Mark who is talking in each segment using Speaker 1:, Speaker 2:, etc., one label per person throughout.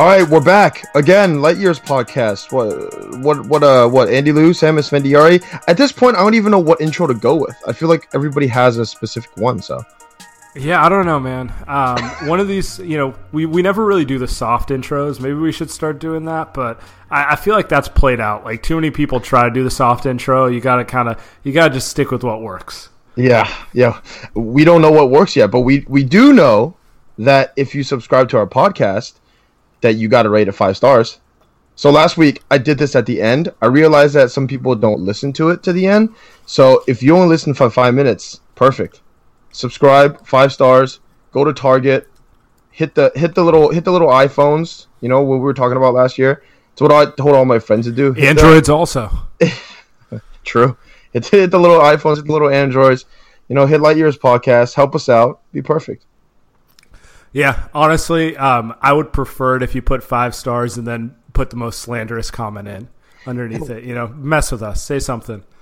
Speaker 1: All right, we're back again. Light Years podcast. What, what, what? Uh, what? Andy Liu, Sam Esfandiari. At this point, I don't even know what intro to go with. I feel like everybody has a specific one. So,
Speaker 2: yeah, I don't know, man. Um, one of these, you know, we, we never really do the soft intros. Maybe we should start doing that, but I, I feel like that's played out. Like too many people try to do the soft intro. You got to kind of, you got to just stick with what works.
Speaker 1: Yeah, yeah. We don't know what works yet, but we we do know that if you subscribe to our podcast that you got to rate it five stars. So last week I did this at the end. I realized that some people don't listen to it to the end. So if you only listen for five minutes, perfect. Subscribe, five stars. Go to Target, hit the hit the little hit the little iPhones. You know what we were talking about last year. It's what I told all my friends to do.
Speaker 2: Hit Androids the, also.
Speaker 1: true. Hit, hit the little iPhones, hit the little Androids. You know, hit Light Years podcast. Help us out. Be perfect.
Speaker 2: Yeah, honestly, um, I would prefer it if you put five stars and then put the most slanderous comment in underneath it. You know, mess with us, say something.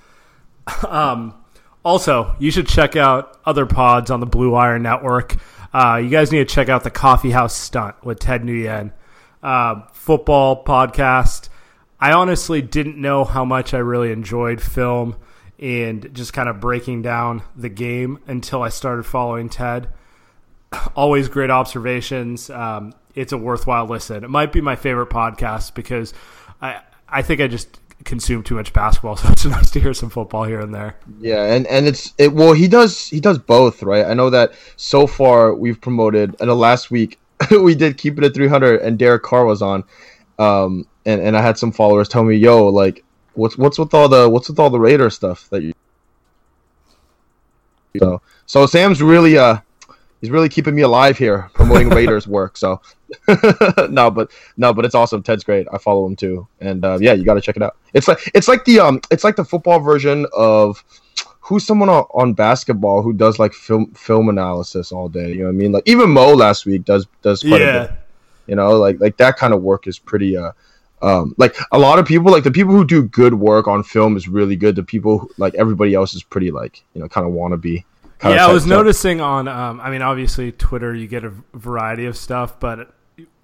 Speaker 2: Um, also, you should check out other pods on the Blue Wire Network. Uh, you guys need to check out the Coffee House Stunt with Ted Nguyen, uh, football podcast. I honestly didn't know how much I really enjoyed film and just kind of breaking down the game until I started following Ted always great observations. Um, it's a worthwhile listen. It might be my favorite podcast because I I think I just consume too much basketball, so it's nice to hear some football here and there.
Speaker 1: Yeah, and and it's it. Well, he does he does both, right? I know that so far we've promoted. And the last week we did keep it at 300, and Derek Carr was on. Um, and and I had some followers tell me, "Yo, like, what's what's with all the what's with all the Raider stuff that you." So so Sam's really uh he's really keeping me alive here promoting Raiders work. So no, but no, but it's awesome. Ted's great. I follow him too, and uh, yeah, you got to check it out. It's like it's like the um it's like the football version of who's someone on, on basketball who does like film film analysis all day. You know what I mean? Like even Mo last week does does quite yeah. a bit. You know, like like that kind of work is pretty uh um, like a lot of people like the people who do good work on film is really good the people who, like everybody else is pretty like you know kind of wanna be
Speaker 2: yeah, I was stuff. noticing on. Um, I mean, obviously Twitter, you get a variety of stuff, but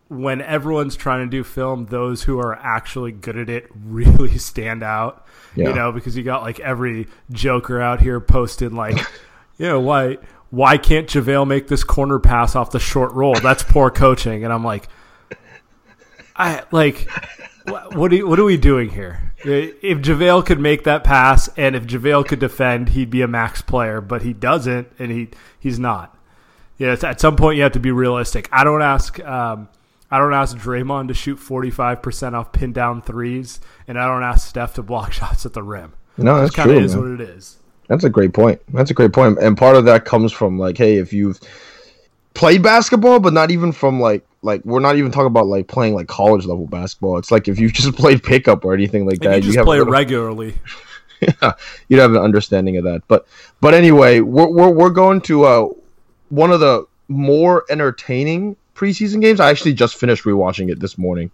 Speaker 2: when everyone's trying to do film, those who are actually good at it really stand out. Yeah. You know, because you got like every Joker out here posting like, you know, why why can't JaVale make this corner pass off the short roll? That's poor coaching. And I'm like, I like, what are, what are we doing here? If JaVale could make that pass and if JaVale could defend, he'd be a max player, but he doesn't and he he's not. Yeah, at some point you have to be realistic. I don't ask um, I don't ask Draymond to shoot 45% off pin down threes, and I don't ask Steph to block shots at the rim.
Speaker 1: No, that's
Speaker 2: kind of
Speaker 1: true.
Speaker 2: is
Speaker 1: man.
Speaker 2: what it is.
Speaker 1: That's a great point. That's a great point. And part of that comes from like, hey, if you've played basketball, but not even from like like we're not even talking about like playing like college level basketball. It's like if you've just played pickup or anything like
Speaker 2: And
Speaker 1: that,
Speaker 2: you just
Speaker 1: have
Speaker 2: play
Speaker 1: little-
Speaker 2: regularly.
Speaker 1: you'd have an understanding of that. But but anyway, we're we're, we're going to uh one of the more entertaining preseason games. I actually just finished rewatching it this morning,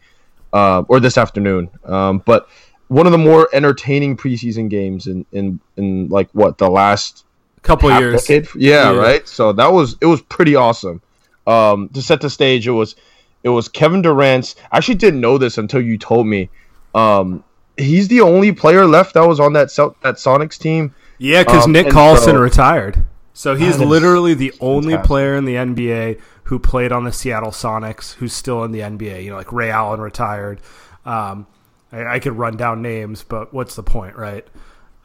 Speaker 1: uh, or this afternoon. Um, but one of the more entertaining preseason games in in in like what the last
Speaker 2: couple years.
Speaker 1: Yeah,
Speaker 2: Yeah.
Speaker 1: right. So that was it was pretty awesome. Um, to set the stage, it was it was Kevin Durant's. I actually didn't know this until you told me. Um, he's the only player left that was on that that Sonics team.
Speaker 2: Yeah, because
Speaker 1: Um,
Speaker 2: Nick Collison
Speaker 1: so-
Speaker 2: retired. So he's literally the only
Speaker 1: fantastic.
Speaker 2: player in the NBA who played on the Seattle Sonics who's still in the NBA. You know, like Ray Allen retired. Um, I, I could run down names, but what's the point, right?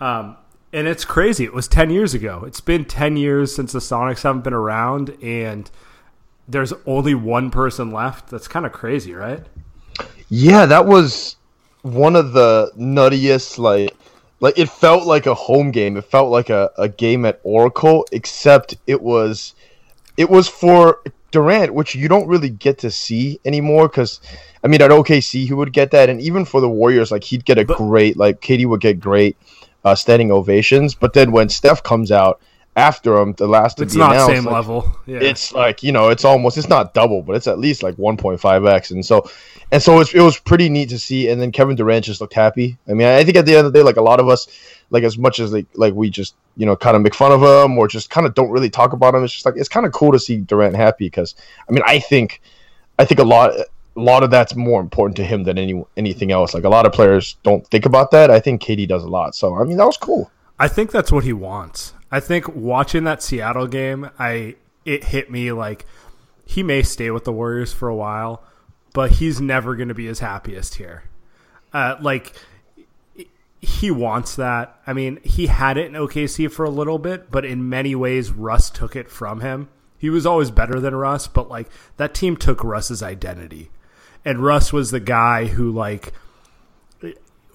Speaker 2: Um, and it's crazy. It was 10 years ago. It's been 10 years since the Sonics haven't been around, and there's only one person left. That's kind of crazy, right?
Speaker 1: Yeah, that was one of the nuttiest like like it felt like a home game. It felt like a, a game at Oracle, except it was it was for Durant, which you don't really get to see anymore because I mean at OKC he would get that and even for the Warriors, like he'd get a
Speaker 2: But-
Speaker 1: great like KD would get great uh, standing ovations. But then when Steph comes out after him, the last to
Speaker 2: It's not
Speaker 1: announced,
Speaker 2: same
Speaker 1: like,
Speaker 2: level. Yeah.
Speaker 1: it's like you know it's almost it's not double but it's at least like 1.5x and so and so it's, it was pretty neat to see. And then kevin durant just looked happy. I mean i think at the end of the day like a lot of us like as much as like like we just you know kind of make fun of him or just kind of don't really talk about him it's just like it's kind of cool to see durant happy because i mean i think i think a lot a lot of that's more important to him than any anything else. Like a lot of players don't think about that. I think KD does a lot. So i mean that was cool.
Speaker 2: I think that's what he wants. I think watching that Seattle game, I it hit me like he may stay with the Warriors for a while, but he's never going to be his happiest here. Uh, like he wants that. I mean, he had it in OKC for a little bit, but in many ways, Russ took it from him. He was always better than Russ, but like that team took Russ's identity, and Russ was the guy who like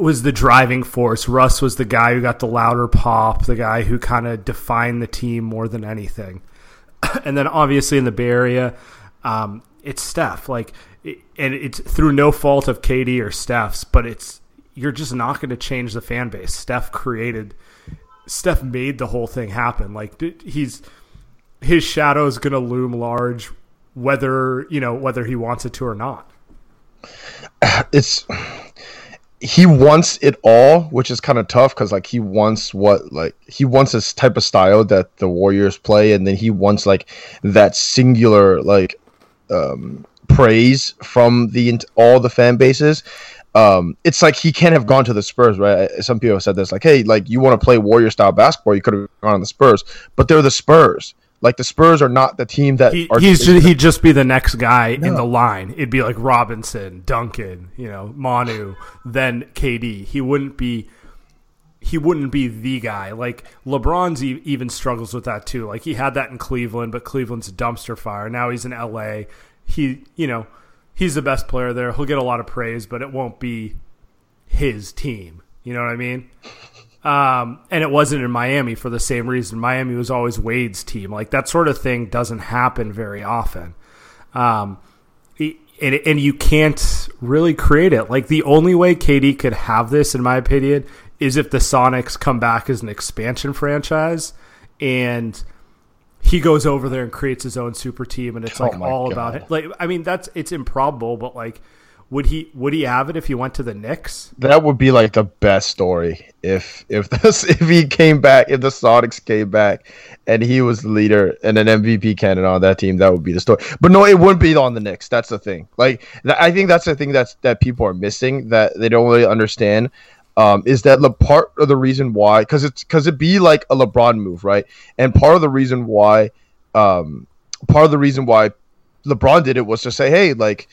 Speaker 2: was the driving force. Russ was the guy who got the louder pop, the guy who kind of defined the team more than anything. and then obviously in the Bay Area, um, it's Steph. Like, it, and it's through no fault of KD or Steph's, but it's you're just not going to change the fan base. Steph created, Steph made the whole thing happen. Like he's his shadow is going to loom large, whether you know whether he wants it to or not.
Speaker 1: it's he wants it all, which is kind of tough because like he wants what like he wants this type of style that the Warriors play, and then he wants like that singular like um, praise from the all the fan bases. Um, it's like he can't have gone to the Spurs, right? Some people have said this, like, "Hey, like you want to play Warrior style basketball, you could have gone to the Spurs," but they're the Spurs. Like the Spurs are not the team that
Speaker 2: He,
Speaker 1: are.
Speaker 2: he's ju- he'd just be the next guy in the line. It'd be like Robinson, Duncan, you know, Manu, then KD. He wouldn't be. He wouldn't be the guy. Like LeBron's e- even struggles with that too. Like he had that in Cleveland, but Cleveland's a dumpster fire. Now he's in LA. He, you know, he's the best player there. He'll get a lot of praise, but it won't be his team. You know what I mean? Um, and it wasn't in Miami for the same reason. Miami was always Wade's team. Like that sort of thing doesn't happen very often. Um, and, and you can't really create it. Like the only way KD could have this, in my opinion, is if the Sonics come back as an expansion franchise and he goes over there and creates his own super team and it's
Speaker 1: Oh
Speaker 2: like all
Speaker 1: God.
Speaker 2: about it. Like I mean that's it's improbable, but like would he would he have it if he went to the Knicks?
Speaker 1: that would be like the best story if if this if he came back if the Sonics came back and he was the leader and an MVP candidate on that team that would be the story. But no it wouldn't be on the Knicks. That's the thing. Like th- I think that's the thing that's that people are missing that they don't really understand um, is that the part of the reason why because it's because it be like a LeBron move right? And part of the reason why um, part of the reason why LeBron did it was to say hey like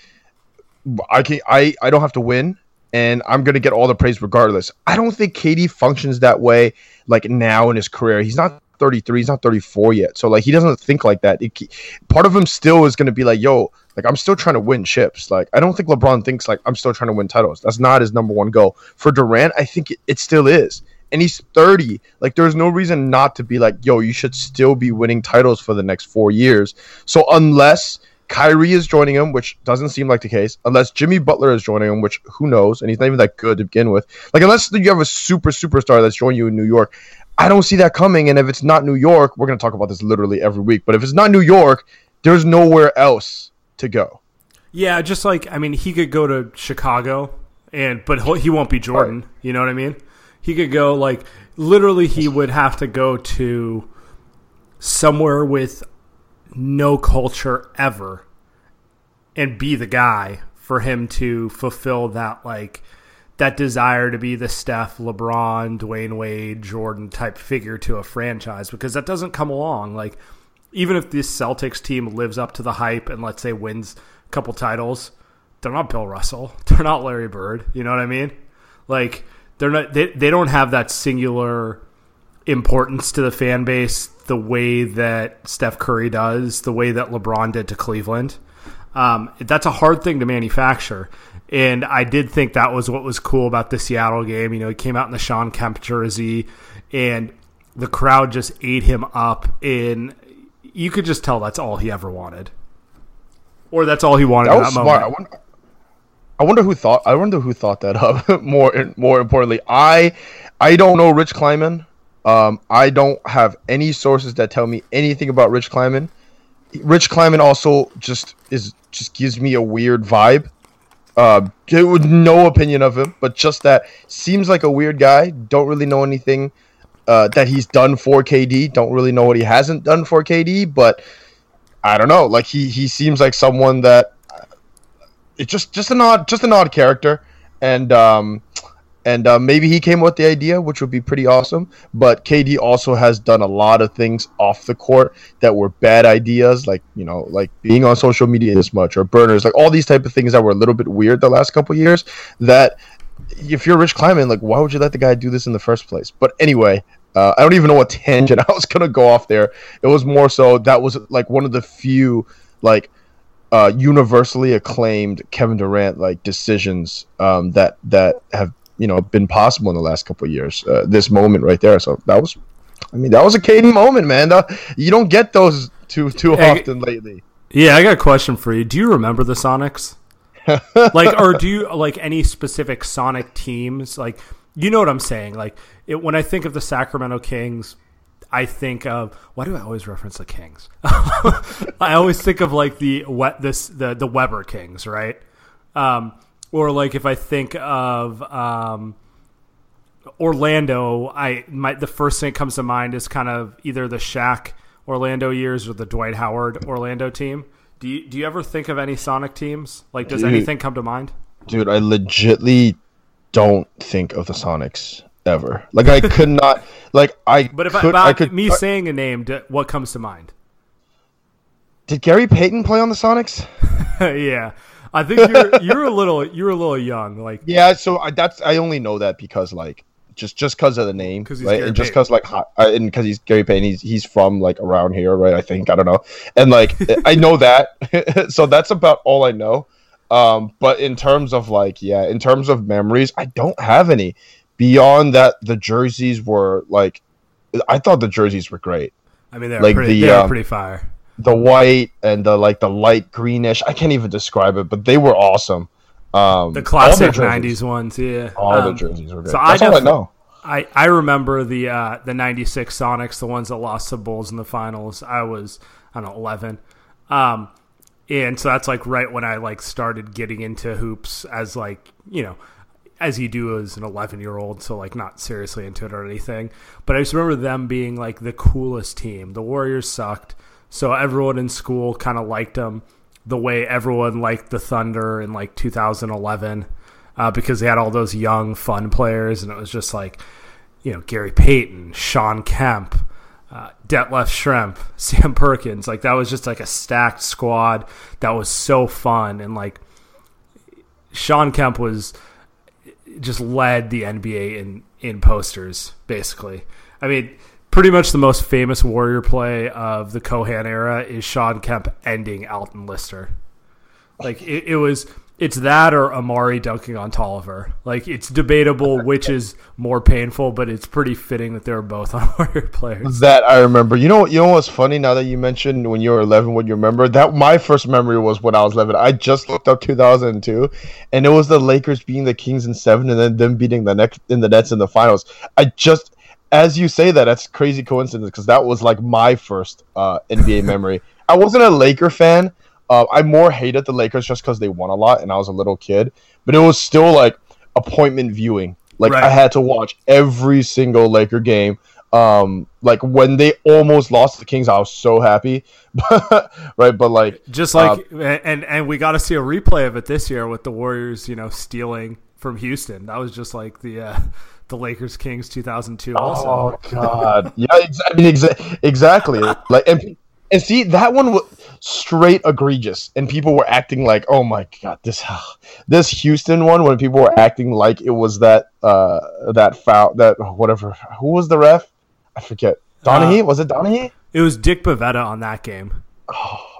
Speaker 1: I can I I don't have to win and I'm gonna get all the praise regardless. I don't think KD functions that way like now in his career. He's not 33, he's not 34 yet. So like he doesn't think like that. It, part of him still is gonna be like, yo, Like I'm still trying to win chips. Like I don't think LeBron thinks like I'm still trying to win titles. That's not his number one goal. For Durant, I think it, it still is. And he's 30. Like there's no reason not to be like, yo, you should still be winning titles for the next four years. So unless Kyrie is joining him, which doesn't seem like the case, unless Jimmy Butler is joining him, which who knows, and he's not even that good to begin with. Like unless you have a super superstar that's joining you in New York, I don't see that coming. And if it's not New York, we're gonna talk about this literally every week. But if it's not New York, there's nowhere else to go.
Speaker 2: Yeah, just like I mean, he could go to Chicago, and but he won't be Jordan. Right. You know what I mean? He could go like literally. He would have to go to somewhere with no culture ever and be the guy for him to fulfill that like that desire to be the Steph, LeBron, Dwyane Wade, Jordan type figure to a franchise because that doesn't come along. Like even if this Celtics team lives up to the hype and let's say wins a couple titles, they're not Bill Russell. They're not Larry Bird. You know what I mean? Like they're not they, they don't have that singular importance to the fan base the way that Steph Curry does, the way that LeBron did to Cleveland. Um, that's a hard thing to manufacture. And I did think that was what was cool about the Seattle game. You know, he came out in the Shawn Kemp jersey, and the crowd just ate him up. And you could just tell that's all he ever wanted, or that's all he wanted. That was that smart.
Speaker 1: I wonder, I wonder who thought. I wonder who thought that up. more, more importantly, I, I don't know Rich Kleiman. Um, I don't have any sources that tell me anything about Rich Kleiman. Rich Kleiman also just is just gives me a weird vibe. Uh, with no opinion of him, but just that seems like a weird guy. Don't really know anything uh, that he's done for KD. Don't really know what he hasn't done for KD, but I don't know. Like he he seems like someone that uh, it's just just an odd just an odd character, and um, and uh, maybe he came with the idea, which would be pretty awesome. But KD also has done a lot of things off the court that were bad ideas, like you know, like being on social media this much or burners, like all these type of things that were a little bit weird the last couple years. That if you're Rich Kleiman, like why would you let the guy do this in the first place? But anyway, uh, I don't even know what tangent I was gonna go off there. It was more so that was like one of the few like uh, universally acclaimed Kevin Durant like decisions um, that that have you know been possible in the last couple of years. Uh, this moment right there. So that was, I mean, that was a KD moment, man. you don't get those too too often lately.
Speaker 2: Yeah, I got a question for you. Do you remember the Sonics? like, or do you like any specific Sonic teams? Like, you know what I'm saying? Like, it, when I think of the Sacramento Kings, I think of why do I always reference the Kings? I always think of like the what this the the Webber Kings, right? Um, or like if I think of um, Orlando, I my the first thing that comes to mind is kind of either the Shaq Orlando years or the Dwight Howard Orlando team. Do you do you ever think of any Sonic teams? Like, does dude, anything come to mind?
Speaker 1: Dude, I legitly don't think of the Sonics ever. Like, I could not. Like, I.
Speaker 2: But if
Speaker 1: could,
Speaker 2: I,
Speaker 1: I could,
Speaker 2: me saying a name, what comes to mind?
Speaker 1: Did Gary Payton play on the Sonics?
Speaker 2: yeah. I think you're you're a little you're a little young. Like
Speaker 1: yeah, so I, that's I only know that because like just just because of the name, right? And just because like and because he's Gary Payton, he's he's from like around here, right? I think I don't know, and like I know that, so that's about all I know. Um, but in terms of like yeah, in terms of memories, I don't have any beyond that. The jerseys were like, I thought the jerseys were great.
Speaker 2: I mean, they're like pretty, the, they um, pretty fire
Speaker 1: the white and the like the light greenish. I can't even describe it, but they were awesome. Um,
Speaker 2: the classic '90s ones, yeah.
Speaker 1: All um, the jerseys were good. So That's I all I know.
Speaker 2: I, I remember the uh, the '96 Sonics, the ones that lost the Bulls in the finals. I was I don't know 11, um, and so that's like right when I like started getting into hoops as like you know as you do as an 11 year old so like not seriously into it or anything but i just remember them being like the coolest team the warriors sucked so everyone in school kind of liked them the way everyone liked the Thunder in like 2011 uh, because they had all those young, fun players, and it was just like, you know, Gary Payton, Shawn Kemp, uh, Detlef Schrempf, Sam Perkins. Like that was just like a stacked squad that was so fun, and like Shawn Kemp was just led the NBA in in posters basically. I mean, pretty much the most famous Warrior play of the Cohan era is Shawn Kemp ending Alton Lister. Like it, it was it's that or Amar'e dunking on Tolliver. Like it's debatable which is more painful, but it's pretty fitting that they were both on Warrior players.
Speaker 1: That I remember. You know, what you know what's funny now that you mentioned when you were 11, what you remember? That my first memory was when I was 11. I just looked up 2002, and it was the Lakers beating the Kings in seven, and then them beating the next in the Nets in the finals. I just, as you say that, that's crazy coincidence because that was like my first uh, NBA memory. I wasn't a Laker fan. Uh, I more hated the Lakers just because they won a lot, and I was a little kid. But it was still like appointment viewing. Like
Speaker 2: Right.
Speaker 1: I had to watch every single Laker game. Um, like when they almost lost to the Kings, I was so happy. right, but like
Speaker 2: Just like and and we got to see a replay of it this year with the Warriors, you know, stealing from Houston. That was just like the uh, the Lakers Kings 2002 also.
Speaker 1: Oh God! Yeah, ex- I mean exa- exactly. Like and, and see that one was straight egregious, and people were acting like, "Oh my God, this this Houston one." When people were acting like it was that uh that foul that whatever. Who was the ref? I forget. Donaghy was it Donaghy?
Speaker 2: It was Dick Bavetta on that game.
Speaker 1: It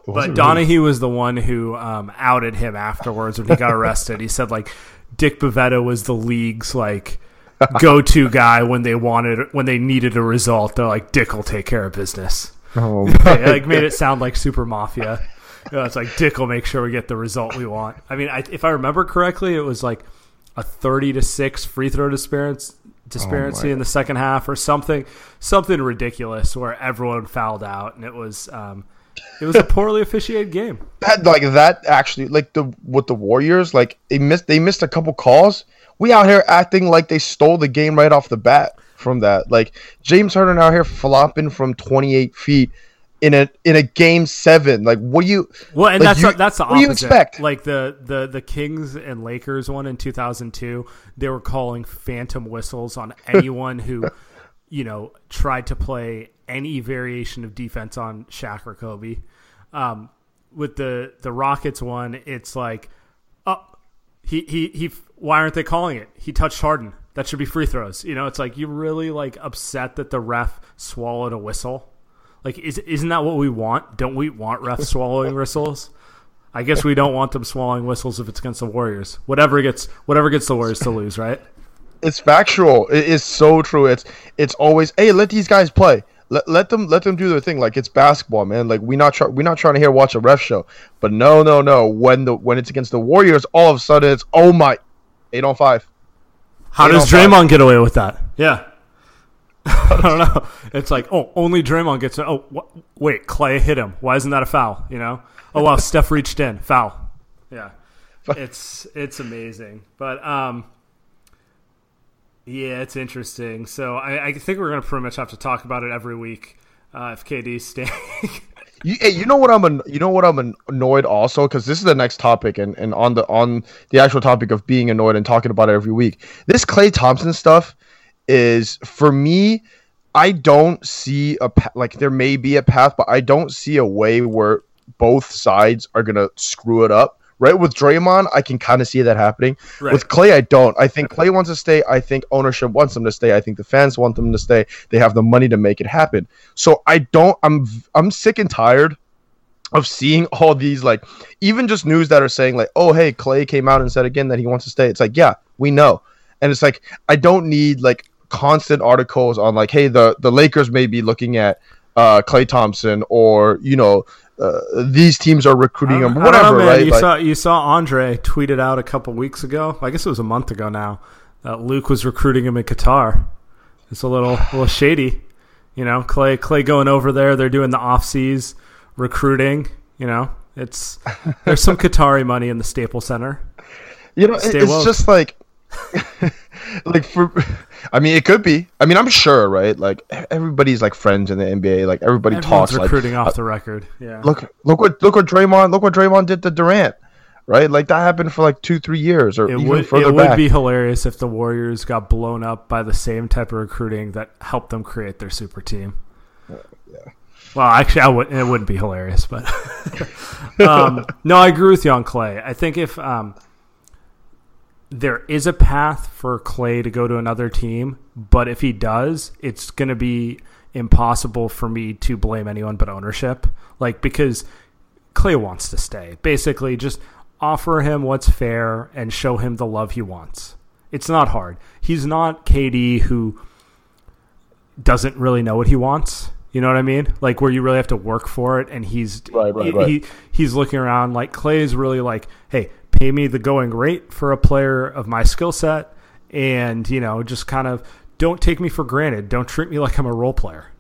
Speaker 2: But Donaghy was the one who um, outed him afterwards when he got arrested. he said like Dick Bavetta was the league's like go-to guy when they wanted when they needed a result. They're like Dick will take care of business.
Speaker 1: Oh,
Speaker 2: It, like made it sound like super mafia. You know, it's like Dick will make sure we get the result we want. I mean, I, if I remember correctly, it was like a thirty to six free throw disparity disparity in the second half or something something ridiculous where everyone fouled out and it was um, it was a poorly officiated game.
Speaker 1: that like that actually like the with the Warriors like they missed they missed a couple calls. We out here acting like they stole the game right off the bat from that. Like James Harden out here flopping from 28 feet in a in a game seven. Like what do you?
Speaker 2: Well, and
Speaker 1: like,
Speaker 2: that's
Speaker 1: you-
Speaker 2: that's the
Speaker 1: what do you
Speaker 2: opposite.
Speaker 1: expect?
Speaker 2: Like the the the Kings and Lakers one in 2002, they were calling phantom whistles on anyone who, you know, tried to play any variation of defense on Shaq or Kobe. Um, with the the Rockets one, it's like, oh, he he he. Why aren't they calling it? He touched Harden. That should be free throws. You know, it's like you really like upset that the ref swallowed a whistle. Like, is isn't that what we want? Don't we want refs swallowing whistles? I guess we don't want them swallowing whistles if it's against the Warriors. Whatever gets whatever gets the Warriors to lose, right?
Speaker 1: It's factual. It is so true. It's it's always hey let these guys play. Let, let them let them do their thing. Like it's basketball, man. Like we not try, we not trying to here watch a ref show. But no no no. When the when it's against the Warriors, all of a sudden it's oh my, eight on five.
Speaker 2: How
Speaker 1: Eight
Speaker 2: does
Speaker 1: on five.
Speaker 2: Draymond get away with that? Yeah. I don't know. It's like, oh, only Draymond gets it. Oh, wh- wait, Klay hit him. Why isn't that a foul? You know? Oh, wow, Steph reached in. Foul. Yeah. It's it's amazing. But um yeah, it's interesting. So I, I think we're gonna pretty much have to talk about it every week uh, if KD's staying.
Speaker 1: You, hey, you know what I'm an, you know what I'm an- annoyed also because this is the next topic and, and on the on the actual topic of being annoyed and talking about it every week. This Klay Thompson stuff is for me. I don't see a like there may be a path, but I don't see a way where both sides are gonna screw it up. Right with Draymond, I can kind of see that happening.
Speaker 2: Right.
Speaker 1: With Klay, I don't. I think Klay wants to stay. I think ownership wants him to stay. I think the fans want them to stay. They have the money to make it happen. So I don't. I'm I'm sick and tired of seeing all these like even just news that are saying like, oh hey, Klay came out and said again that he wants to stay. It's like yeah, we know, and it's like I don't need like constant articles on like hey the the Lakers may be looking at uh Klay Thompson or you know. Uh, these teams are recruiting him, whatever,
Speaker 2: know, man.
Speaker 1: right?
Speaker 2: You
Speaker 1: Like-
Speaker 2: saw you saw Andre tweeted out a couple weeks ago. I guess it was a month ago now. That Luke was recruiting him in Qatar. It's a little little shady, you know. Klay Klay going over there. They're doing the off seas recruiting. You know, it's there's some Qatari money in the Staples Center.
Speaker 1: You know,
Speaker 2: Stay
Speaker 1: it's
Speaker 2: woke.
Speaker 1: just like, like for, I mean, it could be. I mean, I'm sure, right? Like everybody's like friends in the NBA. Like everybody
Speaker 2: Everyone's
Speaker 1: talks. Like,
Speaker 2: recruiting off the record. Yeah.
Speaker 1: look, look what look what Draymond, look what Draymond did to Durant, right? Like that happened for like two, three years, or
Speaker 2: It
Speaker 1: even
Speaker 2: would
Speaker 1: further
Speaker 2: it would be hilarious if the Warriors got blown up by the same type of recruiting that helped them create their super team. Yeah. Well, actually, I would, it wouldn't be hilarious, but um, no, I agree with you on Klay. I think if um, there is a path for Klay to go to another team, but if he does, it's going to be impossible for me to blame anyone but ownership. Like because Klay wants to stay. Basically, just offer him what's fair and show him the love he wants. It's not hard. He's not KD who doesn't really know what he wants. You know what I mean? Like where you really have to work for it, and he's
Speaker 1: Right, right,
Speaker 2: he,
Speaker 1: right.
Speaker 2: he- he's looking around like Klay's really like, hey, pay me the going rate for a player of my skill set, and you know just kind of don't take me for granted. Don't treat me like I'm a role player.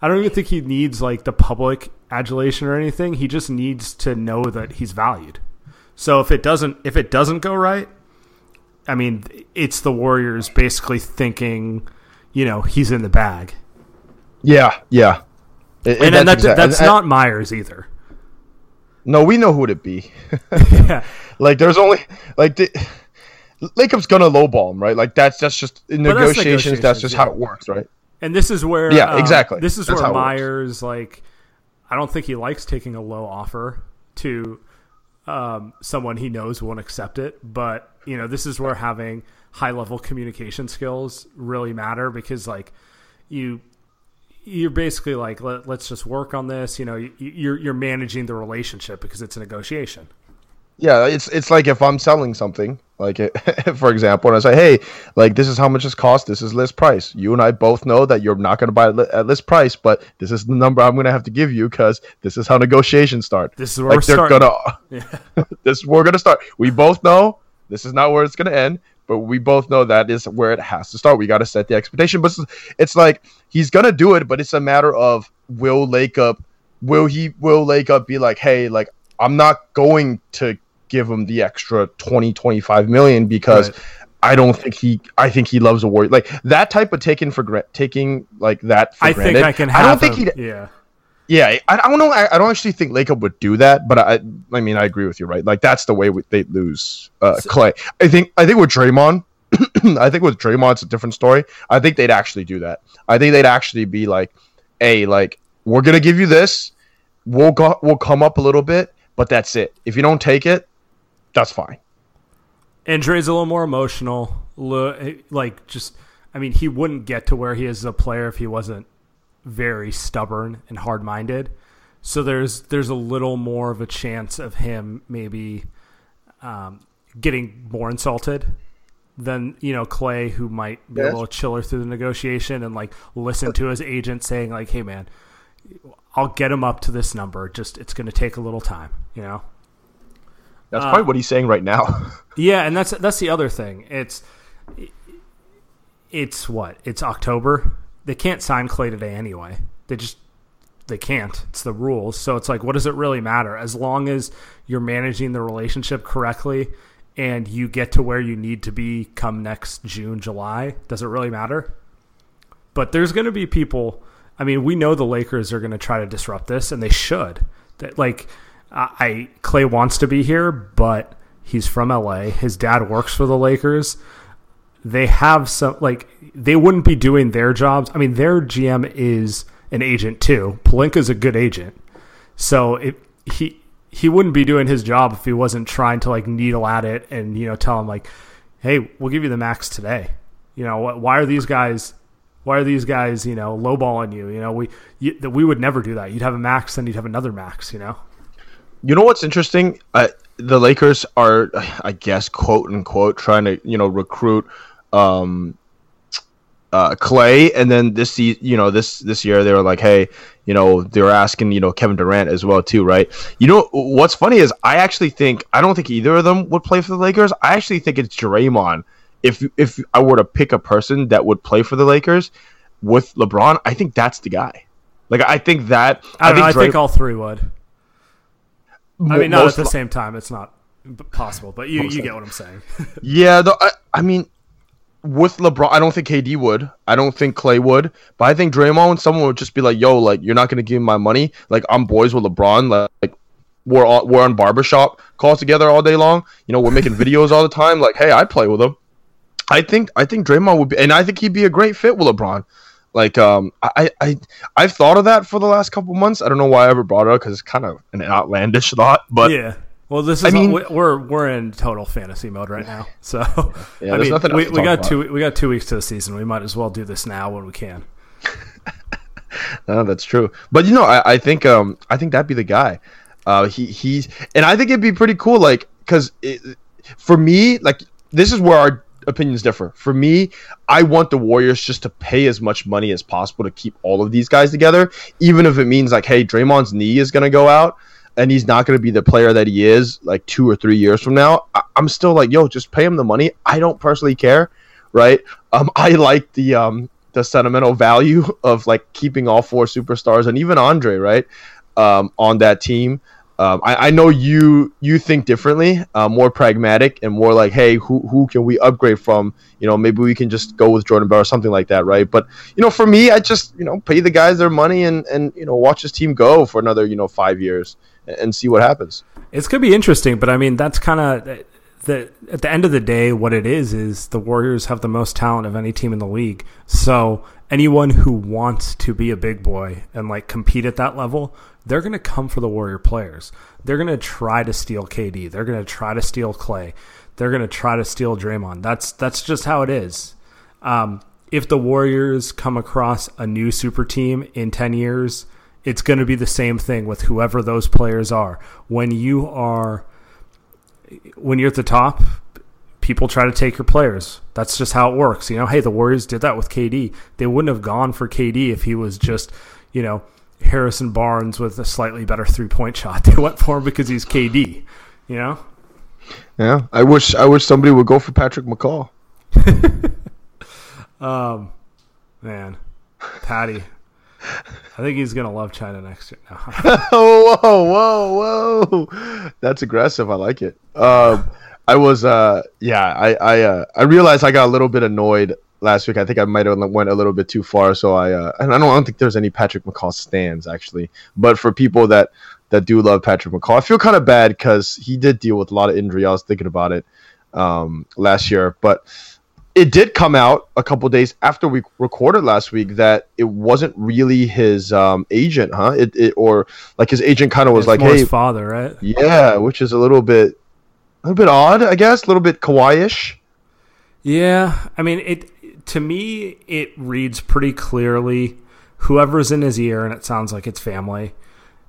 Speaker 2: I don't even think he needs like the public adulation or anything. He just needs to know that he's valued. So if it doesn't if it doesn't go right, I mean, it's the Warriors basically thinking, you know, he's in the bag.
Speaker 1: Yeah, yeah. And,
Speaker 2: And, then that's
Speaker 1: exact-
Speaker 2: that's
Speaker 1: and-
Speaker 2: not Myers either.
Speaker 1: No, we know who it'd be.
Speaker 2: yeah.
Speaker 1: Like, there's only like the, Lacob's gonna lowball him, right? Like that's that's just in
Speaker 2: But that's
Speaker 1: negotiations. That's just
Speaker 2: negotiations,
Speaker 1: how it works, right?
Speaker 2: And this is where
Speaker 1: Yeah,
Speaker 2: um,
Speaker 1: exactly.
Speaker 2: This is
Speaker 1: That's
Speaker 2: where
Speaker 1: how it works.
Speaker 2: Myers like I don't think he likes taking a low offer to um, someone he knows won't accept it. But you know, this is where having high level communication skills really matter because like you you're basically like Let, let's just work on this. You know, you, you're you're managing the relationship because it's a negotiation.
Speaker 1: Yeah, it's it's like if I'm selling something, like for example, and I say, hey, like this is how much this costs. This is list price. You and I both know that you're not going to buy it at list price, but this is the number I'm going to have to give you because this is how negotiations start.
Speaker 2: This is where
Speaker 1: like
Speaker 2: we're starting.
Speaker 1: gonna. this we're gonna start. We both know this is not where it's gonna end, but we both know that is where it has to start. We got to set the expectation. But it's, it's like he's gonna do it, but it's a matter of will Lacob, will he, will Lacob be like, hey, like I'm not going to give him the extra 20, 25 million because.
Speaker 2: Right.
Speaker 1: I don't think he. I think he loves a warrior. Like that type of taking for gra- taking like that. For
Speaker 2: I
Speaker 1: granted.
Speaker 2: think I can.
Speaker 1: I don't think he.
Speaker 2: Yeah.
Speaker 1: Yeah, I, I don't know. I, I don't actually think Lacob would do that, but I, I mean, I agree with you, right? Like that's the way we, they lose uh, Klay. I think, I think with Draymond, I think with Draymond it's a different story. I think they'd actually do that. I think they'd actually be like, "Hey, like we're gonna give you this. We'll go, we'll come up a little bit, but that's it. If you don't take it, that's fine."
Speaker 2: And Dre's a little more emotional. Like, just, I mean, he wouldn't get to where he is as a player if he wasn't very stubborn and hard minded. So there's there's a little more of a chance of him maybe um, getting more insulted than you know Klay, who might be a little chiller through the negotiation and like listen to his agent saying like, "Hey, man, I'll get him up to this number. Just it's going to take a little time," you know.
Speaker 1: That's uh, probably what he's saying right now.
Speaker 2: Yeah, and that's that's the other thing. It's it's what? It's October. They can't sign Klay today anyway. They just they can't. It's the rules. So it's like what does it really matter? As long as you're managing the relationship correctly and you get to where you need to be come next June, July, does it really matter? But there's going to be people. I mean, we know the Lakers are going to try to disrupt this, and they should. That like, I, Klay wants to be here, but he's from LA. His dad works for the Lakers. They have some like they wouldn't be doing their jobs. I mean, their GM is an agent too. Pelinka's a good agent, so it, he he wouldn't be doing his job if he wasn't trying to like needle at it and you know tell him like, hey, we'll give you the max today. You know, wh- why are these guys? Why are these guys, you know, lowballing you? You know, we you, we would never do that. You'd have a max, then you'd have another max. You know,
Speaker 1: You know what's interesting? Uh, the Lakers are, I guess, quote unquote, trying to you know recruit um, uh, Klay, and then this you know this this year they were like, hey, you know they were asking you know Kevin Durant as well too, right? You know what's funny is I actually think I don't think either of them would play for the Lakers. I actually think it's Draymond. If if I were to pick a person that would play for the Lakers with LeBron, I think that's the guy. Like I think that
Speaker 2: I, don't know, I
Speaker 1: Dray-
Speaker 2: think all three would. I mean, not at the
Speaker 1: li-
Speaker 2: same time. It's not possible, but you, you get what I'm saying.
Speaker 1: Yeah, though I, I mean, with LeBron, I don't think KD would. I don't think Klay would. But I think Draymond, someone would just be like, "Yo, like you're not gonna give me my money. Like I'm boys with LeBron. Like, like we're all, we're on barbershop calls together all day long. You know, we're making videos all the time. Like, hey, I play with him. I think I think Draymond would be, and I think he'd be a great fit with LeBron. Like, um, I I I've thought of that for the last couple months. I don't know why I ever brought it up because it's kind of an outlandish thought, but
Speaker 2: yeah. Well, this is
Speaker 1: I mean-
Speaker 2: we're we're in total fantasy mode right now. So
Speaker 1: Yeah,
Speaker 2: I
Speaker 1: there's
Speaker 2: mean, we, we got
Speaker 1: about.
Speaker 2: two we got two weeks to the season. We might as well do this now when we can.
Speaker 1: No, that's true. But you know, I, I think um I think that'd be the guy. Uh, he he's and I think it'd be pretty cool. Like because for me, like this is where our opinions differ. For me, I want the Warriors just to pay as much money as possible to keep all of these guys together, even if it means like, hey, Draymond's knee is gonna go out and he's not going to be the player that he is like two or three years from now, I- am still like, yo, just pay him the money. I don't personally care, right? Um, I like the um the sentimental value of like keeping all four superstars and even Andre, right, um, on that team. Um, I, I, know you you think differently, uh, more pragmatic and more like, hey, who who can we upgrade from? You know, maybe we can just go with Jordan Bell or something like that, right? But you know, for me, I just you know pay the guys their money and and you know watch this team go for another you know five years and see what happens.
Speaker 2: It's gonna be interesting, but I mean that's kind of the at the end of the day, what it is is the Warriors have the most talent of any team in the league. So anyone who wants to be a big boy and like compete at that level, they're gonna come for the Warrior players. They're gonna try to steal KD. They're gonna try to steal Klay. They're gonna try to steal Draymond. That's that's just how it is. Um, if the Warriors come across a new super team in ten years it's going to be the same thing with whoever those players are. When you are when you're at the top, people try to take your players. That's just how it works. You know, hey, the Warriors did that with KD. They wouldn't have gone for KD if he was just, you know, Harrison Barnes with a slightly better three point shot. They went for him because he's KD. You know.
Speaker 1: Yeah, I wish I wish somebody would go for Patrick McCaw.
Speaker 2: um, man, Patty. I think he's gonna love China next year. No.
Speaker 1: whoa, whoa, whoa! That's aggressive. I like it. Um, I was, uh, yeah, I, I, uh, I realized I got a little bit annoyed last week. I think I might have went a little bit too far. So I, uh, and I don't, I don't think there's any Patrick McCaw stands actually. But for people that that do love Patrick McCaw, I feel kind of bad because he did deal with a lot of injury. I was thinking about it um, last year, but it did come out a couple days after we recorded last week that it wasn't really his um, agent, huh? It, it, or like his agent kind of was like, "Hey,
Speaker 2: father, right?"
Speaker 1: Yeah, which is a little bit, a little bit odd, I guess, a little bit Kawhi-ish.
Speaker 2: Yeah, I mean, it to me it reads pretty clearly. Whoever's in his ear, and it sounds like it's family,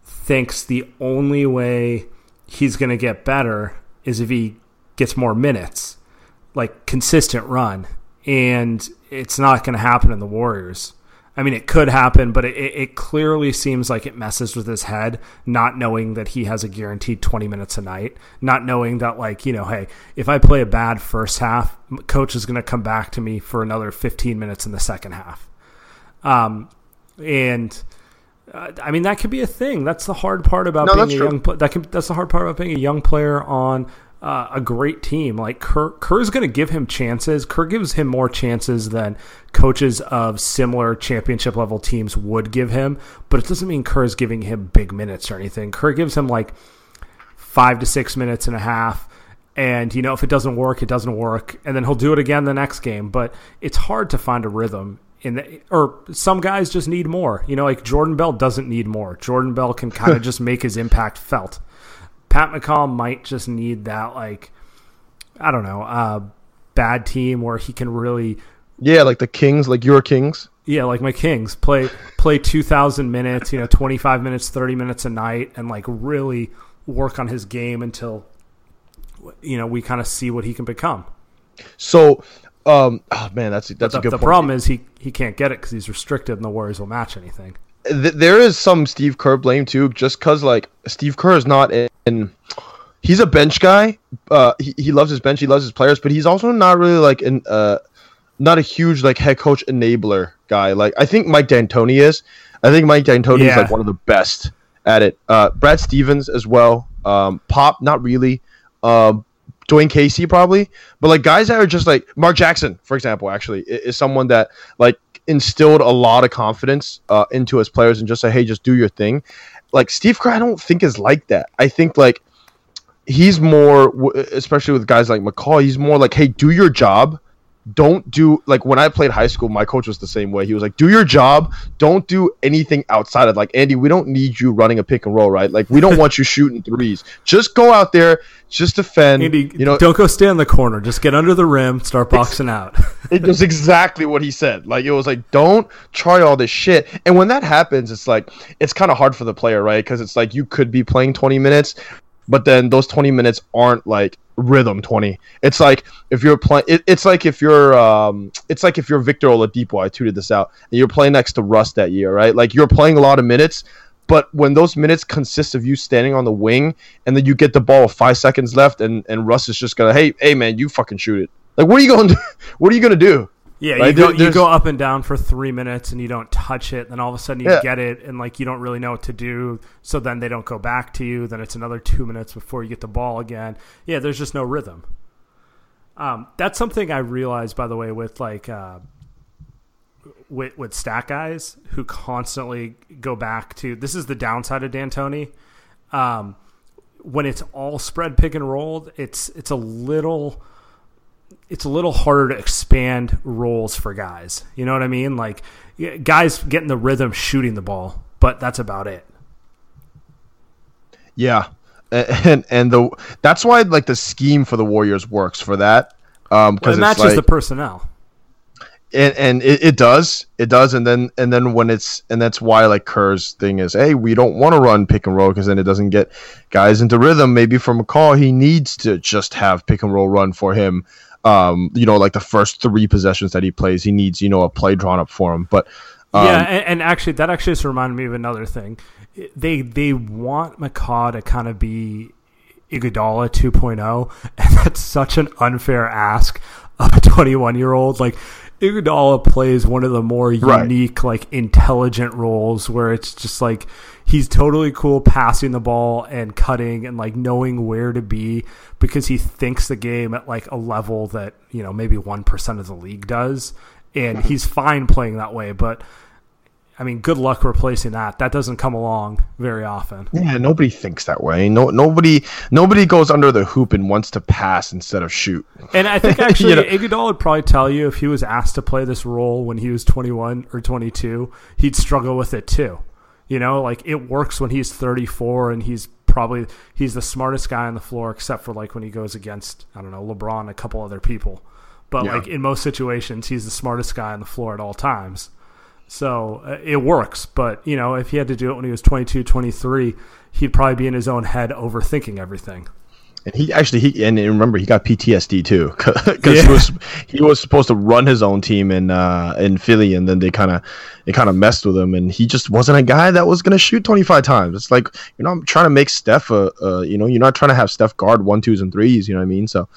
Speaker 2: thinks the only way he's going to get better is if he gets more minutes like consistent run, and it's not going to happen in the Warriors. I mean, it could happen, but it, it clearly seems like it messes with his head, not knowing that he has a guaranteed 20 minutes a night, not knowing that, like, you know, hey, if I play a bad first half, coach is going to come back to me for another 15 minutes in the second half. Um, and uh, I mean, that could be a thing. That's the hard part about no, being a true. young. That can, that's the hard part about being a young player on uh, a great team. Like Kerr, Kerr's going to give him chances. Kerr gives him more chances than coaches of similar championship level teams would give him. But it doesn't mean Kerr is giving him big minutes or anything. Kerr gives him like five to six minutes and a half. And you know, if it doesn't work, it doesn't work, and then he'll do it again the next game. But it's hard to find a rhythm in the, or some guys just need more. You know, like Jordan Bell doesn't need more. Jordan Bell can kind of just make his impact felt. Pat McCaw might just need that like I don't know, uh, bad team where he can really
Speaker 1: Yeah, like the Kings, like your Kings.
Speaker 2: Yeah, like my Kings play play 2000 minutes, you know, 25 minutes, 30 minutes a night and like really work on his game until you know, we kind of see what he can become.
Speaker 1: So um, oh man, that's that's
Speaker 2: the,
Speaker 1: a good.
Speaker 2: The
Speaker 1: point.
Speaker 2: problem is he he can't get it because he's restricted, and the Warriors will match anything
Speaker 1: there is some Steve Kerr blame too, just because like Steve Kerr is not in. He's a bench guy. Uh, he, he loves his bench. He loves his players, but he's also not really like an uh, not a huge like head coach enabler guy. Like I think Mike D'Antoni is. I think Mike D'Antoni yeah. is like one of the best at it. Uh, Brad Stevens as well. Um, Pop, not really. Um, Dwane Casey probably, but like guys that are just like Mark Jackson, for example, actually is someone that like instilled a lot of confidence uh, into his players and just say, hey, just do your thing. Like Steve Kerr, I don't think is like that. I think like he's more, especially with guys like McCaw, he's more like, hey, do your job don't do like when I played high school, my coach was the same way. He was like, "Do your job. Don't do anything outside of like Andy. We don't need you running a pick and roll, right? Like we don't want you shooting threes. Just go out there, just defend.
Speaker 2: Andy,
Speaker 1: you know,
Speaker 2: don't go stand in the corner. Just get under the rim, start boxing out."
Speaker 1: it was exactly what he said. Like it was like, "Don't try all this shit." And when that happens, it's like it's kind of hard for the player, right? Because it's like you could be playing twenty minutes but then those 20 minutes aren't like rhythm 20. It's like if you're playing, it, it's like if you're, um, it's like if you're Victor Oladipo. I tweeted this out, and you're playing next to Russ that year, right? Like you're playing a lot of minutes, but when those minutes consist of you standing on the wing, and then you get the ball with five seconds left, and and Russ is just gonna, hey, hey man, you fucking shoot it. Like what are you going to, what are you gonna do?
Speaker 2: Yeah,
Speaker 1: Right,
Speaker 2: you, go,
Speaker 1: there-
Speaker 2: you go up and down for three minutes and you don't touch it. Then all of a sudden you
Speaker 1: Yeah.
Speaker 2: get it and like you don't really know what to do. So then they don't go back to you. Then it's another two minutes before you get the ball again. Yeah, there's just no rhythm. Um, that's something I realized, by the way, with like uh, with with stat guys who constantly go back to. This is the downside of D'Antoni. Um, when it's all spread pick and rolled, it's it's a little it's a little harder to expand roles for guys. You know what I mean? Like guys getting the rhythm shooting the ball, but that's about it.
Speaker 1: Yeah, and and the that's why like the scheme for the Warriors works for that. Um,
Speaker 2: It
Speaker 1: because it's
Speaker 2: matches
Speaker 1: like,
Speaker 2: the personnel.
Speaker 1: and, and it, it does it does and then and then when it's and that's why like kerr's thing is hey we don't want to run pick and roll because then it doesn't get guys into rhythm maybe from a call he needs to just have pick and roll run for him um you know like the first three possessions that he plays he needs you know a play drawn up for him but um,
Speaker 2: yeah, and, and actually, that actually just reminded me of another thing. They they want McCaw to kind of be Iguodala 2.0, and that's such an unfair ask of a 21 year old. Like Iguodala plays one of the more
Speaker 1: Right.
Speaker 2: unique, like intelligent roles where it's just like he's totally cool passing the ball and cutting and like knowing where to be because he thinks the game at like a level that you know maybe one percent of the league does, and he's fine playing that way, but. I mean, good luck replacing that. That doesn't come along very often.
Speaker 1: yeah nobody thinks that way no nobody nobody goes under the hoop and wants to pass instead of shoot
Speaker 2: And I think actually
Speaker 1: You know-
Speaker 2: Iguodala would probably tell you if he was asked to play this role when he was 21 or 22, he'd struggle with it too. You know, like it works when he's 34 and he's probably he's the smartest guy on the floor except for like when he goes against I don't know LeBron and a couple other people. But
Speaker 1: Yeah.
Speaker 2: like in most situations, he's the smartest guy on the floor at all times. So uh, it works, but you know, if he had to do it when he was 22, 23, he'd probably be in his own head overthinking everything.
Speaker 1: And he actually he and remember he got PTSD too because
Speaker 2: Yeah.
Speaker 1: he was he was supposed to run his own team in uh, in Philly and then they kind of they kind of messed with him and he just wasn't a guy that was gonna shoot 25 times. It's like you're not trying to make Steph a, a you know you're not trying to have Steph guard one twos and threes. You know what I mean? So,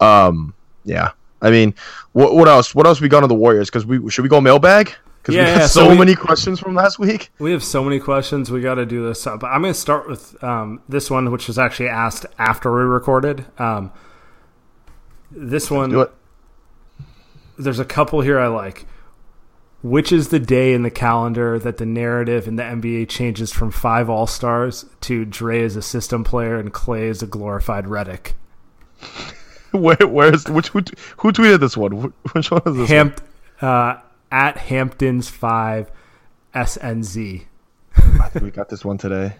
Speaker 1: um, yeah. I mean, what what else? What else we got on the Warriors? Because we should we go mailbag? Because
Speaker 2: Yeah,
Speaker 1: we had
Speaker 2: yeah,
Speaker 1: so,
Speaker 2: so we-
Speaker 1: many questions from last week.
Speaker 2: We have so many questions. We got to do this. But I'm going to start with um, this one, which was actually asked after we recorded. Um, this one,
Speaker 1: Do it.
Speaker 2: there's a couple here I like. Which is the day in the calendar that the narrative in the NBA changes from five All Stars to Dre as a system player and Klay as a glorified Redick?
Speaker 1: Where where's which who, who tweeted this one? Which one is this?
Speaker 2: Hamp, uh, at Hamptons five SNZ.
Speaker 1: We got this one today.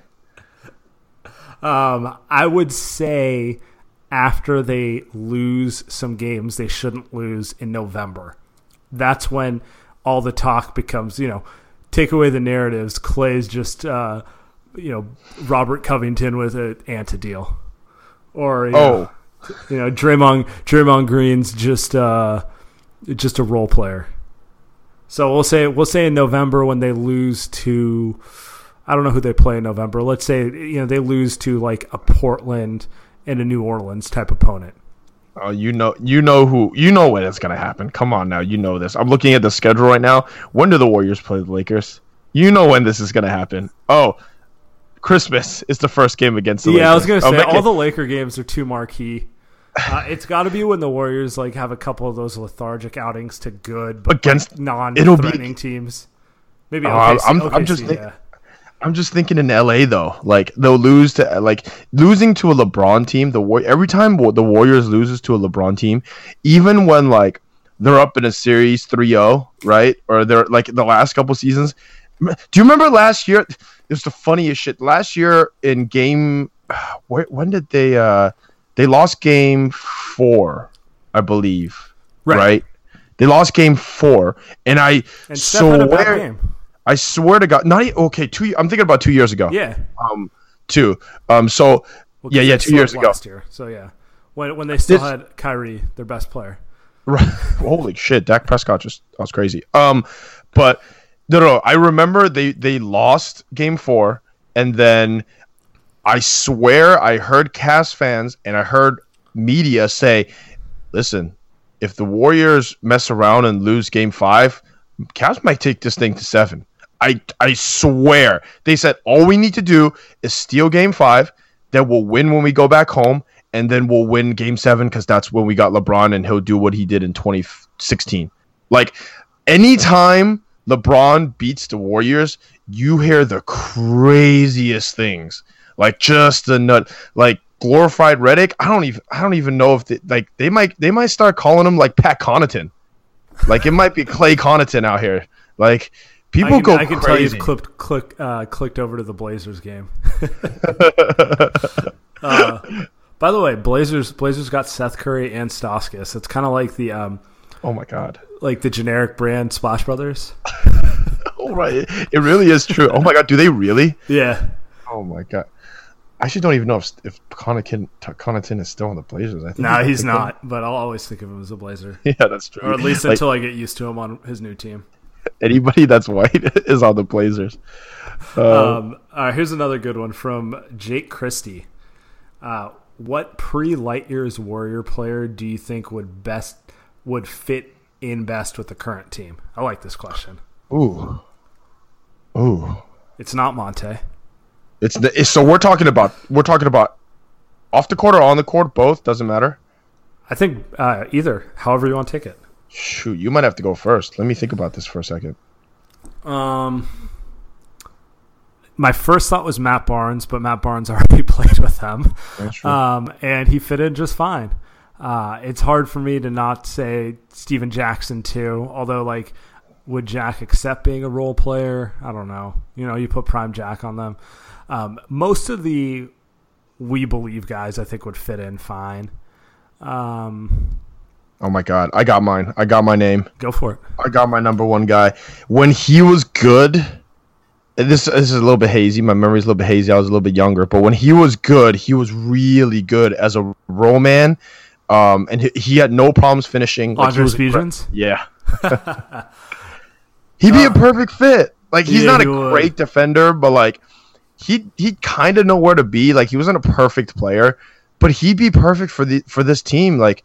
Speaker 2: Um, I would say after they lose some games they shouldn't lose in November. That's when all the talk becomes, you know, take away the narratives. Klay's just, uh, you know, Robert Covington with an ant deal, or you know,
Speaker 1: Oh,
Speaker 2: you know, Draymond Draymond Green's just uh, just a role player. So we'll say we'll say in November when they lose to I don't know who they play in November. Let's say you know they lose to like a Portland and a New Orleans type opponent.
Speaker 1: Oh, you know, you know who, you know when it's gonna happen. Come on now, you know this. I'm looking at the schedule right now. When do the Warriors play the Lakers? You know when this is gonna happen. Oh, Christmas is the first game against the
Speaker 2: yeah, I was
Speaker 1: Lakers.
Speaker 2: gonna
Speaker 1: I'm
Speaker 2: say all
Speaker 1: making-
Speaker 2: the Laker games are too marquee. Uh, it's got to be when the Warriors like have a couple of those lethargic outings to good but
Speaker 1: against.
Speaker 2: non-threatening teams. Maybe
Speaker 1: Oh,
Speaker 2: OKC,
Speaker 1: I'm- I'm
Speaker 2: OKC,
Speaker 1: just think-
Speaker 2: yeah.
Speaker 1: I'm just thinking in LA though, like they'll lose to like losing to a LeBron team. The War- every time the Warriors loses to a LeBron team, even when like they're up in a series 3-0, right? Or they're like the last couple seasons. Do you remember last year? It's the funniest shit. Last year in game, when did they? uh They lost game four, I believe.
Speaker 2: Right.
Speaker 1: Right. They lost game four, and I
Speaker 2: And Steph had a bad
Speaker 1: swear. I swear to God, not okay. Two. I'm thinking about two years ago
Speaker 2: Yeah,
Speaker 1: um two. um so
Speaker 2: Well,
Speaker 1: Yeah, yeah, two years ago.
Speaker 2: Last year, so yeah, when when they still
Speaker 1: This-
Speaker 2: had Kyrie, their best player.
Speaker 1: Right. Holy shit, Dak Prescott just that was crazy. Um, but no, no, no, I remember they they lost Game Four, and then I swear I heard Cavs fans and I heard media say, "Listen, if the Warriors mess around and lose Game Five, Cavs might take this thing to seven. I I swear they said all we need to do is steal Game Five, then we'll win when we go back home, and then we'll win Game Seven because that's when we got LeBron and he'll do what he did in 2016. Like anytime LeBron beats the Warriors, you hear the craziest things, like just the nut, like glorified Redick. I don't even I don't even know if they, like they might they might start calling him like Pat Connaughton. Like it might be Klay Connaughton out here. Like people
Speaker 2: I can,
Speaker 1: go
Speaker 2: I can tell you've clipped, click, uh, clicked over to the Blazers game. uh, by the way, Blazers Blazers got Seth Curry and Stauskas. It's kind of like the um,
Speaker 1: oh my god.
Speaker 2: like the generic brand Splash Brothers.
Speaker 1: Oh right, it really is true. Oh my god, do they really?
Speaker 2: Yeah,
Speaker 1: Oh my god. I actually don't even know if if Connaughton, Connaughton is still on the Blazers. I think
Speaker 2: no, he's
Speaker 1: picked
Speaker 2: not. But I'll always think of him as a Blazer.
Speaker 1: Yeah, that's true.
Speaker 2: or at least
Speaker 1: Like,
Speaker 2: until I get used to him on his new team.
Speaker 1: anybody that's white is on the Blazers. Uh,
Speaker 2: Um, all right, here's another good one from Jake Christie. Uh, what pre Light Years Warrior player do you think would best would fit in best with the current team? I like this question.
Speaker 1: ooh, ooh.
Speaker 2: It's not Monta.
Speaker 1: It's the it's, so we're talking about we're talking about off the court or on the court, both doesn't matter.
Speaker 2: I think uh, either, however you want to take it.
Speaker 1: Shoot, you might have to go first. Let me think about this for a second.
Speaker 2: Um, my first thought was Matt Barnes, but Matt Barnes already played with them, um, and he fit in just fine. Uh, it's hard for me to not say Stephen Jackson too, although like, would Jack accept being a role player? I don't know. You know, you put Prime Jack on them. Um, most of the we believe guys, I think, would fit in fine. Um,
Speaker 1: oh my god, I got mine. I got my name.
Speaker 2: go for it.
Speaker 1: I got my number one guy. When he was good, this, this is a little bit hazy. My memory's a little bit hazy. I was a little bit younger, but when he was good, he was really good as a role man. Um, and he, he had no problems finishing. Like,
Speaker 2: Andre
Speaker 1: incre- Yeah. He'd be a perfect fit. Like he's
Speaker 2: Yeah,
Speaker 1: not a
Speaker 2: would.
Speaker 1: great defender, but like he he kind of know where to be. Like he wasn't a perfect player, but he'd be perfect for the for this team. Like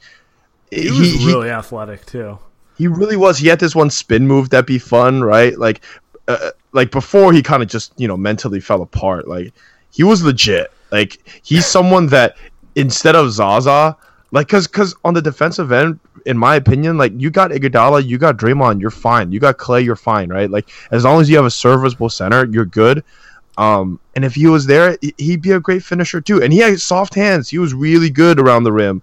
Speaker 2: He was really athletic too.
Speaker 1: he really was. He had this one spin move that'd be fun, right? Like, uh, like before he kind of just you know mentally fell apart. Like he was legit. Like he's someone that instead of Zaza, like because because on the defensive end, in my opinion, like you got Iguodala, you got Draymond, you're fine. You got Klay, you're fine, right? Like as long as you have a serviceable center, you're good. Um, and if he was there, he- he'd be a great finisher too. And he had soft hands. He was really good around the rim.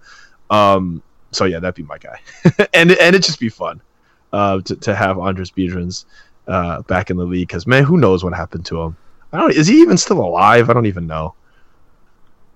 Speaker 1: Um, so yeah, that'd be my guy. and and it'd just be fun uh, to to have Andris Biedrins uh, back in the league because man, who knows what happened to him? I don't. Is he even still alive? I don't even know.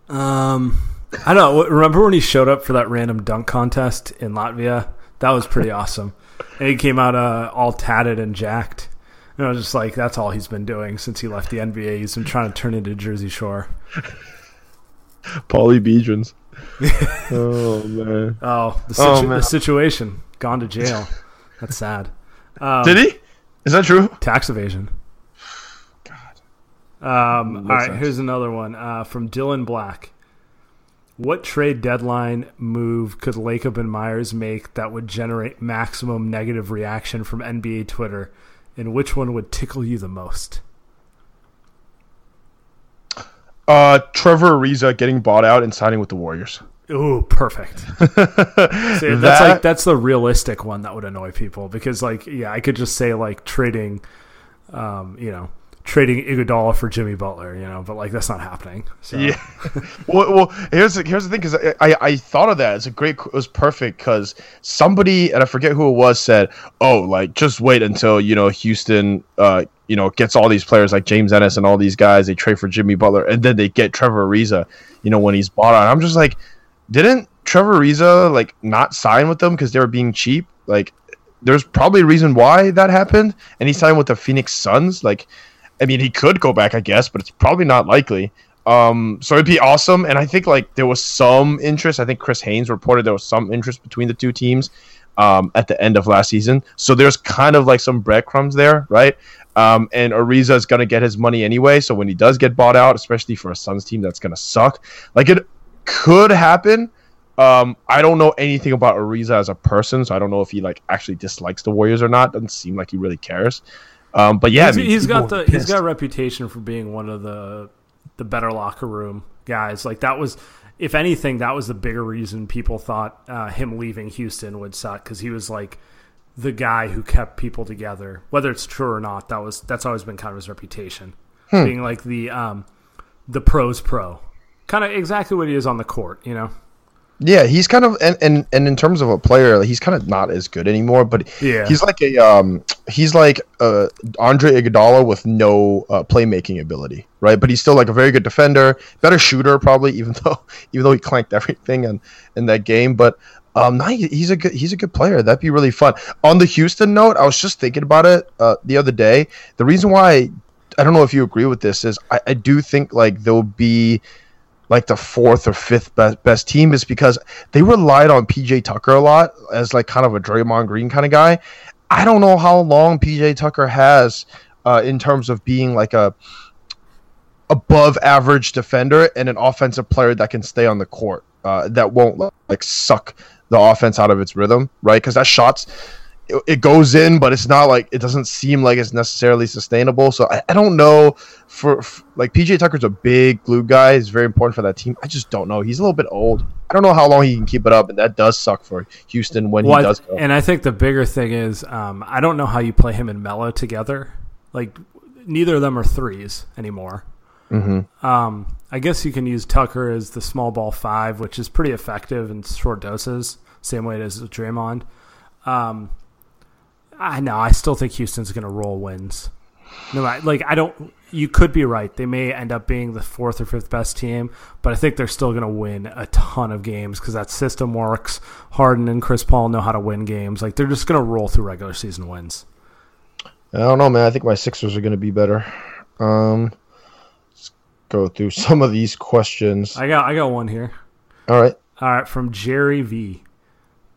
Speaker 2: Um, I don't know. Remember when he showed up for that random dunk contest in Latvia? That was pretty awesome. And he came out uh, all tatted and jacked. And I was just like, that's all he's been doing since he left the NBA. He's been trying to turn into Jersey Shore.
Speaker 1: Paulie Biedrins. oh man,
Speaker 2: Oh, the, situ-
Speaker 1: Oh, man.
Speaker 2: the situation. Gone to jail. That's sad. Um,
Speaker 1: did he? Is that true?
Speaker 2: Tax evasion. Um, all right,
Speaker 1: sense.
Speaker 2: here's another one uh, from Dylan Black. What trade deadline move could Lacob and Myers make that would generate maximum negative reaction from NBA Twitter, and which one would tickle you the most?
Speaker 1: Uh, Trevor Ariza getting bought out and signing with the Warriors.
Speaker 2: Ooh, perfect. See, that's
Speaker 1: That-
Speaker 2: like that's the realistic one that would annoy people because, like, yeah, I could just say like trading, um, you know, trading Iguodala for Jimmy Butler, you know, but like that's not happening. So.
Speaker 1: Yeah. well, well, here's the, here's the thing because I, I I thought of that. It's a great. It was perfect because somebody and I forget who it was said, "Oh, like just wait until you know Houston, uh, you know, gets all these players like James Ennis and all these guys. They trade for Jimmy Butler, and then they get Trevor Ariza, you know, when he's bought out. I'm just like, didn't Trevor Ariza like not sign with them because they were being cheap? Like, there's probably a reason why that happened, and he signed with the Phoenix Suns. Like, I mean, he could go back, I guess, but it's probably not likely. Um, so it'd be awesome. And I think like there was some interest. I think Chris Haynes reported there was some interest between the two teams um, at the end of last season. So there's kind of like some breadcrumbs there, right? Um, and Ariza is going to get his money anyway. So when he does get bought out, especially for a Suns team that's going to suck, like it could happen. Um, I don't know anything about Ariza as a person, so I don't know if he like actually dislikes the Warriors or not. Doesn't seem like he really cares. Um, but yeah,
Speaker 2: he's,
Speaker 1: I mean,
Speaker 2: he's got the
Speaker 1: were
Speaker 2: he's got a reputation for being one of the the better locker room guys. Like that was, if anything, that was the bigger reason people thought uh, him leaving Houston would suck because he was like the guy who kept people together. Whether it's true or not, that was that's always been kind of his reputation,
Speaker 1: Hmm.
Speaker 2: being like the um, the pros pro, kind of exactly what he is on the court. You know.
Speaker 1: Yeah, he's kind of and, and and in terms of a player, he's kind of not as good anymore. But
Speaker 2: Yeah.
Speaker 1: he's like a um, he's like uh Andre Iguodala with no uh, playmaking ability, right? But he's still like a very good defender, better shooter probably, even though even though he clanked everything in in that game. But um, no, he- he's a good he's a good player. That'd be really fun. On the Houston note, I was just thinking about it uh, the other day. The reason why I don't know if you agree with this is I, I do think like there'll be like the fourth or fifth best, best team is because they relied on PJ Tucker a lot as like kind of a Draymond Green kind of guy. I don't know how long PJ Tucker has uh, in terms of being like a above average defender and an offensive player that can stay on the court uh, that won't like suck the offense out of its rhythm, right? Because that shots it, it goes in, but it's not like it doesn't seem like it's necessarily sustainable. So I, I don't know for, f like PJ Tucker's a big glue guy. He's very important for that team. I just don't know. He's a little bit old. I don't know how long he can keep it up, and that does suck for Houston when
Speaker 2: Well,
Speaker 1: he does go.
Speaker 2: and I think the bigger thing is um, I don't know how you play him and Melo together. Like neither of them are threes anymore.
Speaker 1: Mm-hmm.
Speaker 2: Um, I guess you can use Tucker as the small ball five, which is pretty effective in short doses, same way it is with Draymond. Um, I know. I still think Houston's going to roll wins. No, like I don't. You could be right. They may end up being the fourth or fifth best team, but I think they're still going to win a ton of games because that system works. Harden and Chris Paul know how to win games. Like they're just going to roll through regular season wins.
Speaker 1: I don't know, man. I think my Sixers are going to be better. Um, let's go through some of these questions.
Speaker 2: I got. I got one here.
Speaker 1: All right.
Speaker 2: All right, from Jerry V.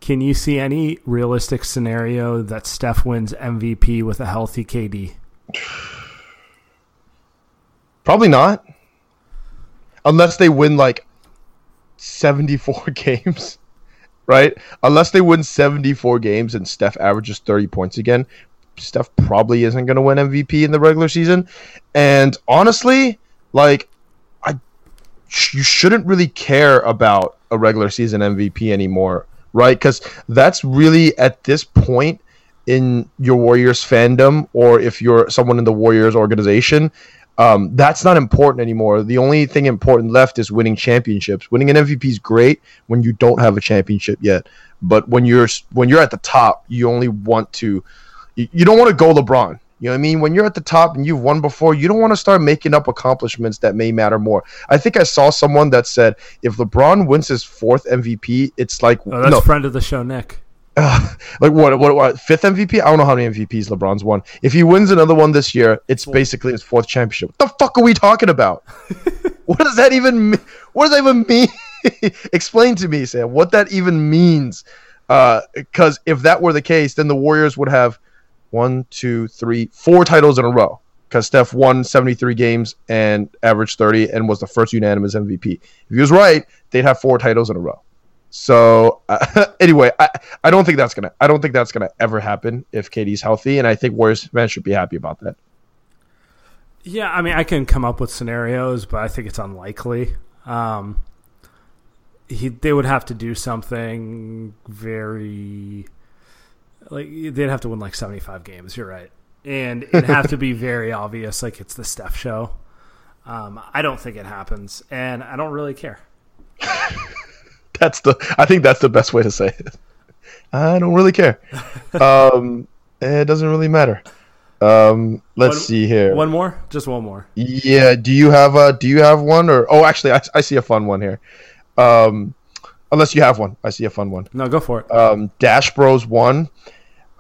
Speaker 2: Can you see any realistic scenario that Steph wins MVP with a healthy KD?
Speaker 1: Probably not. Unless they win like 74 games, right? Unless they win 74 games and Steph averages 30 points again, Steph probably isn't going to win MVP in the regular season. And honestly, like I you shouldn't really care about a regular season MVP anymore, right? Cuz that's really at this point in your Warriors fandom or if you're someone in the Warriors organization, um, that's not important anymore. The only thing important left is winning championships. Winning an MVP is great when you don't have a championship yet, but when you're when you're at the top, you only want to you, you don't want to go LeBron. You know what I mean? When you're at the top and you've won before, you don't want to start making up accomplishments that may matter more. I think I saw someone that said if LeBron wins his fourth MVP, it's like
Speaker 2: Oh, that's
Speaker 1: no,
Speaker 2: friend of the show, Nick.
Speaker 1: like what, what what fifth MVP? I don't know how many MVPs LeBron's won. If he wins another one this year, it's basically his fourth championship. What the fuck are we talking about? what does that even mean? What does that even mean? Explain to me, Sam, what that even means. Uh, because if that were the case, then the Warriors would have one, two, three, four titles in a row. Because Steph won 73 games and averaged 30 and was the first unanimous MVP. If he was right, they'd have four titles in a row. So uh, anyway, I, I don't think that's gonna I don't think that's gonna ever happen if KD's healthy, and I think Warriors fans should be happy about that.
Speaker 2: Yeah, I mean, I can come up with scenarios, but I think it's unlikely. Um, he, they would have to do something very, like they'd have to win like seventy-five games. You're right, and it'd have to be very obvious, like it's the Steph show. Um, I don't think it happens, and I don't really care.
Speaker 1: That's the I think that's the best way to say it. I don't really care. Um, it doesn't really matter. Um, let's
Speaker 2: One-
Speaker 1: see here.
Speaker 2: One more, just one more.
Speaker 1: Yeah, do you have a do you have one or oh actually I, I see a fun one here. Um, unless you have one, I see a fun one.
Speaker 2: No, go for it.
Speaker 1: Um, Dash Bros one.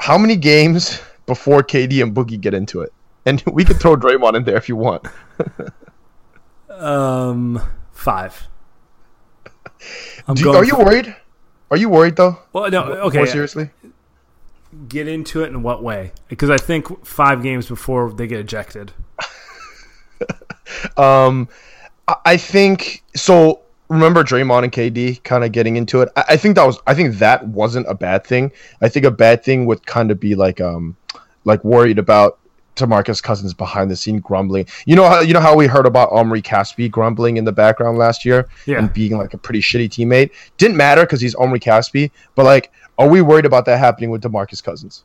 Speaker 1: How many games before KD and Boogie get into it? And we could throw Draymond in there if you want.
Speaker 2: Um, five.
Speaker 1: You, are you
Speaker 2: for-
Speaker 1: worried? Are you worried though?
Speaker 2: Well, no. Okay.
Speaker 1: More seriously?
Speaker 2: Get into it in what way? Because I think five games before they get ejected.
Speaker 1: Um, I think so. Remember Draymond and KD kind of getting into it. I, I think that was. I think that wasn't a bad thing. I think a bad thing would kind of be like um, like worried about Demarcus Cousins behind the scene grumbling. You know how you know how we heard about Omri Caspi grumbling in the background last year
Speaker 2: Yeah.
Speaker 1: and being like a pretty shitty teammate. Didn't matter because he's Omri Caspi. But like, are we worried about that happening with Demarcus Cousins?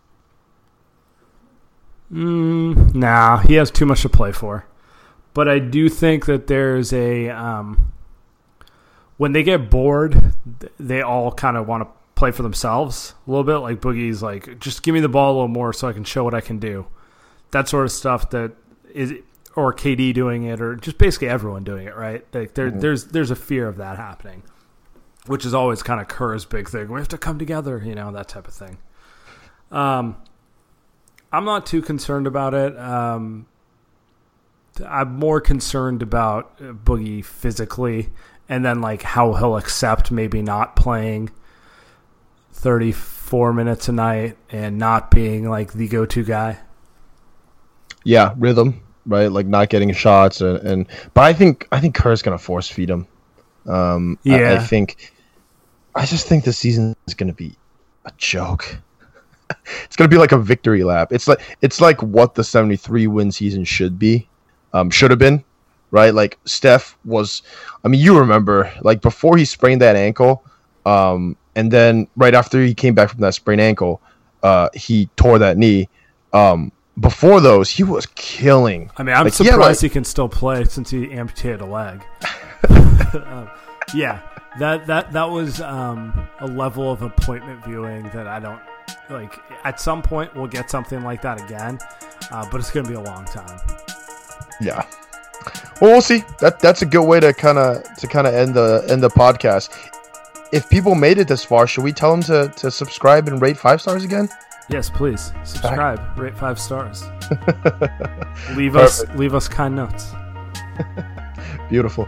Speaker 2: Mm, nah, he has too much to play for. But I do think that there's a um, when they get bored, they all kind of want to play for themselves a little bit. Like Boogie's like, just give me the ball a little more so I can show what I can do. That sort of stuff that is, or KD doing it, or just basically everyone doing it, right? Like there, there's there's a fear of that happening, which is always kind of Kerr's big thing. We have to come together, you know, that type of thing. Um, I'm not too concerned about it. Um, I'm more concerned about Boogie physically, and then like how he'll accept maybe not playing 34 minutes a night and not being like the go-to guy.
Speaker 1: Yeah, rhythm, right? Like not getting shots, and, and but I think I think Kerr's gonna force feed him. Um, I- I, think I just think the season is gonna be a joke. it's gonna be like a victory lap. It's like it's like what the seventy three win season should be, um, should have been, right? Like Steph was. I mean, you remember like before he sprained that ankle, um, and then right after he came back from that sprained ankle, uh, he tore that knee. Um, before those, he was killing.
Speaker 2: I mean, I'm
Speaker 1: Like, yeah,
Speaker 2: surprised
Speaker 1: like-
Speaker 2: he can still play since he amputated a leg. Um, yeah, that that that was um, a level of appointment viewing that I don't like. At some point, we'll get something like that again, uh, but it's going to be a long time.
Speaker 1: Yeah. Well, we'll see. That that's a good way to kind of to kind of end the end the podcast. If people made it this far, should we tell them to to subscribe and rate five stars again?
Speaker 2: Yes, please subscribe, rate five stars, leave us leave us kind notes.
Speaker 1: Beautiful.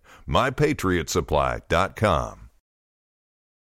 Speaker 3: mypatriotsupply.com.